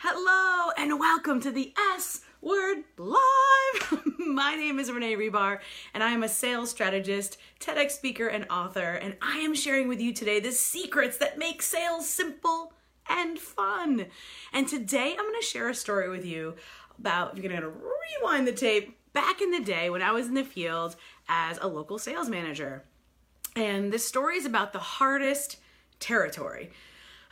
Hello and welcome to the S Word Live. My name is Renee Hribar and I am a sales strategist, TEDx speaker, and author. And I am sharing with you today the secrets that make sales simple and fun. And today I'm going to share a story with you about, you're going to rewind the tape, back in the day when I was in the field as a local sales manager. And this story is about the hardest territory.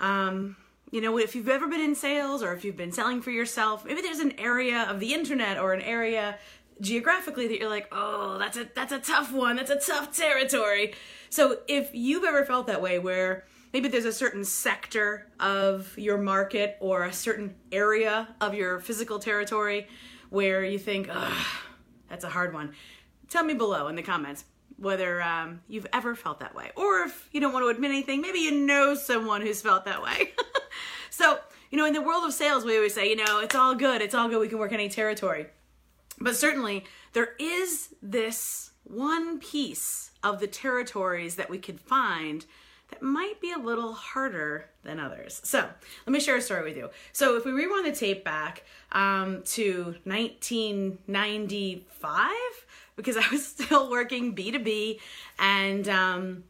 Um, you know, if you've ever been in sales or if you've been selling for yourself, maybe there's an area of the internet or an area geographically that you're like, "Oh, that's a that's a tough one. That's a tough territory." So, if you've ever felt that way where maybe there's a certain sector of your market or a certain area of your physical territory where you think, "Ugh, that's a hard one." Tell me below in the comments whether um, you've ever felt that way. Or if you don't want to admit anything, maybe you know someone who's felt that way. so, you know, in the world of sales, we always say, you know, it's all good, it's all good, we can work any territory. But certainly, there is this one piece of the territories that we could find that might be a little harder than others. So, let me share a story with you. So, if we rewind the tape back um, to 1995, because I was still working B2B and um,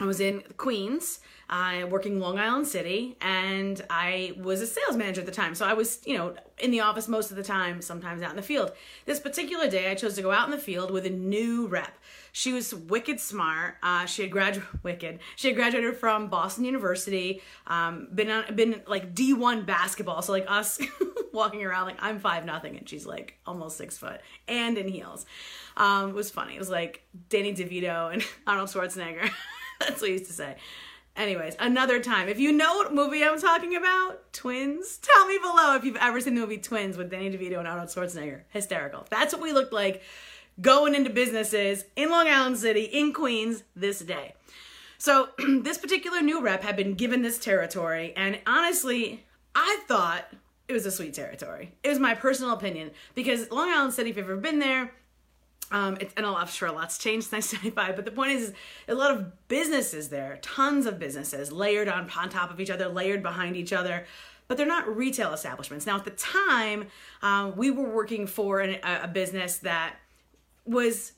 I was in Queens, uh, working Long Island City, and I was a sales manager at the time. So I was, you know, in the office most of the time, sometimes out in the field. This particular day, I chose to go out in the field with a new rep. She was wicked smart. Uh, she had graduated wicked. She had graduated from Boston University. Um, been on, been like D one basketball. So like us walking around like I'm five nothing, and she's like almost six foot and in heels. Um, it was funny. It was like Danny DeVito and Arnold Schwarzenegger. That's what he used to say. Anyways, another time. If you know what movie I'm talking about, Twins, tell me below if you've ever seen the movie Twins with Danny DeVito and Arnold Schwarzenegger. Hysterical. That's what we looked like going into businesses in Long Island City, in Queens, this day. So, this particular new rep had been given this territory, and honestly, I thought it was a sweet territory. It was my personal opinion because Long Island City, if you've ever been there, um, it's, and I'm sure a lot's changed since 1995, but the point is, is, a lot of businesses there, tons of businesses layered on, on top of each other, layered behind each other, but they're not retail establishments. Now, at the time, um, we were working for an, a, a business that was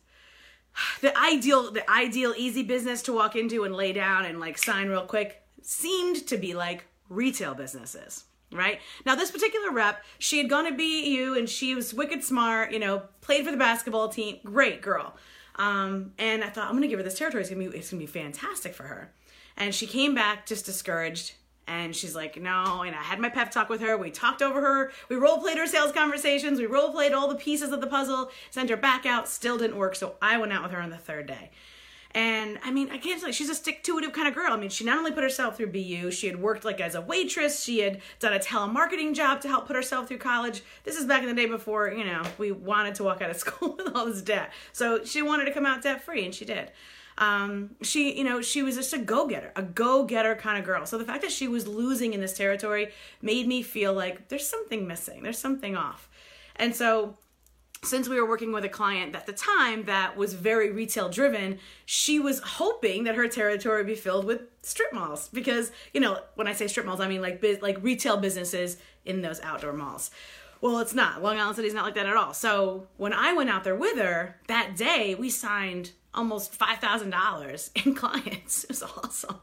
the ideal, the ideal easy business to walk into and lay down and like sign real quick seemed to be like retail businesses right? Now, this particular rep, she had gone to BU and she was wicked smart, you know, played for the basketball team. Great girl. Um, and I thought, I'm to give her this territory. It's to be, it's to be fantastic for her. And she came back just discouraged. And she's like, no. And I had my pep talk with her. We talked over her. We role played her sales conversations. We role played all the pieces of the puzzle, sent her back out. Still didn't work. So I went out with her on the third day. And I mean, I can't you, she's a stick to it kind of girl. I mean, she not only put herself through BU, she had worked like as a waitress, she had done a telemarketing job to help put herself through college. This is back in the day before, you know, we wanted to walk out of school with all this debt. So she wanted to come out debt free, and she did. Um, she, you know, she was just a go getter, a go getter kind of girl. So the fact that she was losing in this territory made me feel like there's something missing, there's something off. And so since we were working with a client at the time that was very retail driven, she was hoping that her territory would be filled with strip malls because, you know, when I say strip malls, I mean like biz- like retail businesses in those outdoor malls. Well, it's not. Long Island City's not like that at all. So when I went out there with her that day, we signed almost five thousand dollars in clients. It was awesome.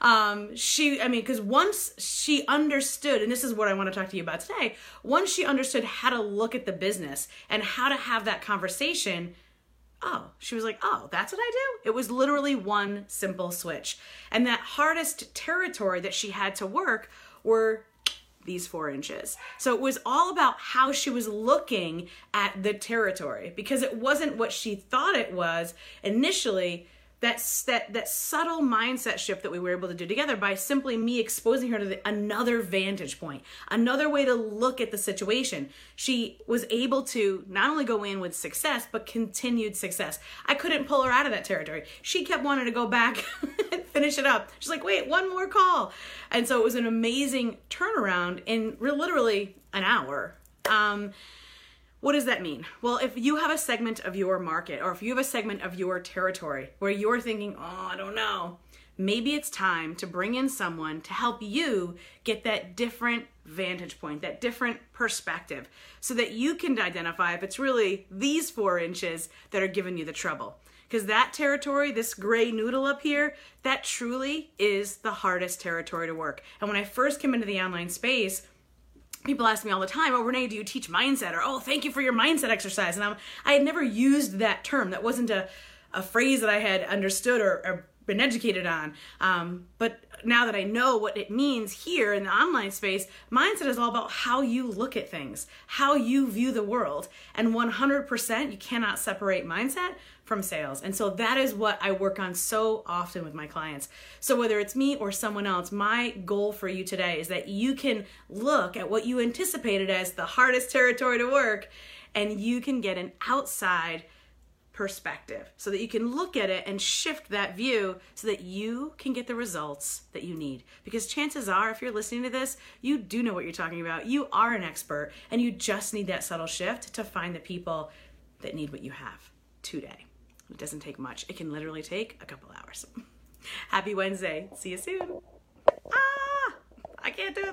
Um, she, I mean, because once she understood, and this is what I want to talk to you about today. Once she understood how to look at the business and how to have that conversation, oh, she was like, oh, that's what I do. It was literally one simple switch, and that hardest territory that she had to work were these four inches. So it was all about how she was looking at the territory because it wasn't what she thought it was initially. That's that that subtle mindset shift that we were able to do together by simply me exposing her to the, another vantage point, another way to look at the situation. She was able to not only go in with success but continued success. I couldn't pull her out of that territory. She kept wanting to go back finish it up. She's like, "Wait, one more call." And so it was an amazing turnaround in literally an hour. Um, what does that mean? Well, if you have a segment of your market or if you have a segment of your territory where you're thinking, oh, I don't know, maybe it's time to bring in someone to help you get that different vantage point, that different perspective, so that you can identify if it's really these four inches that are giving you the trouble. Because that territory, this gray noodle up here, that truly is the hardest territory to work. And when I first came into the online space, people ask me all the time, "Oh, Renee, do you teach mindset?" Or, "Oh, thank you for your mindset exercise." And I'm, I had never used that term. That wasn't a, a phrase that I had understood or, or been educated on. Um, but now that I know what it means here in the online space, mindset is all about how you look at things, how you view the world. And 100%, you cannot separate mindset from sales. And so that is what I work on so often with my clients. So whether it's me or someone else, my goal for you today is that you can look at what you anticipated as the hardest territory to work and you can get an outside perspective so that you can look at it and shift that view so that you can get the results that you need. Because chances are, if you're listening to this, you do know what you're talking about. You are an expert and you just need that subtle shift to find the people that need what you have today. It doesn't take much, it can literally take a couple hours. Happy Wednesday. See you soon. Ah, I can't do it.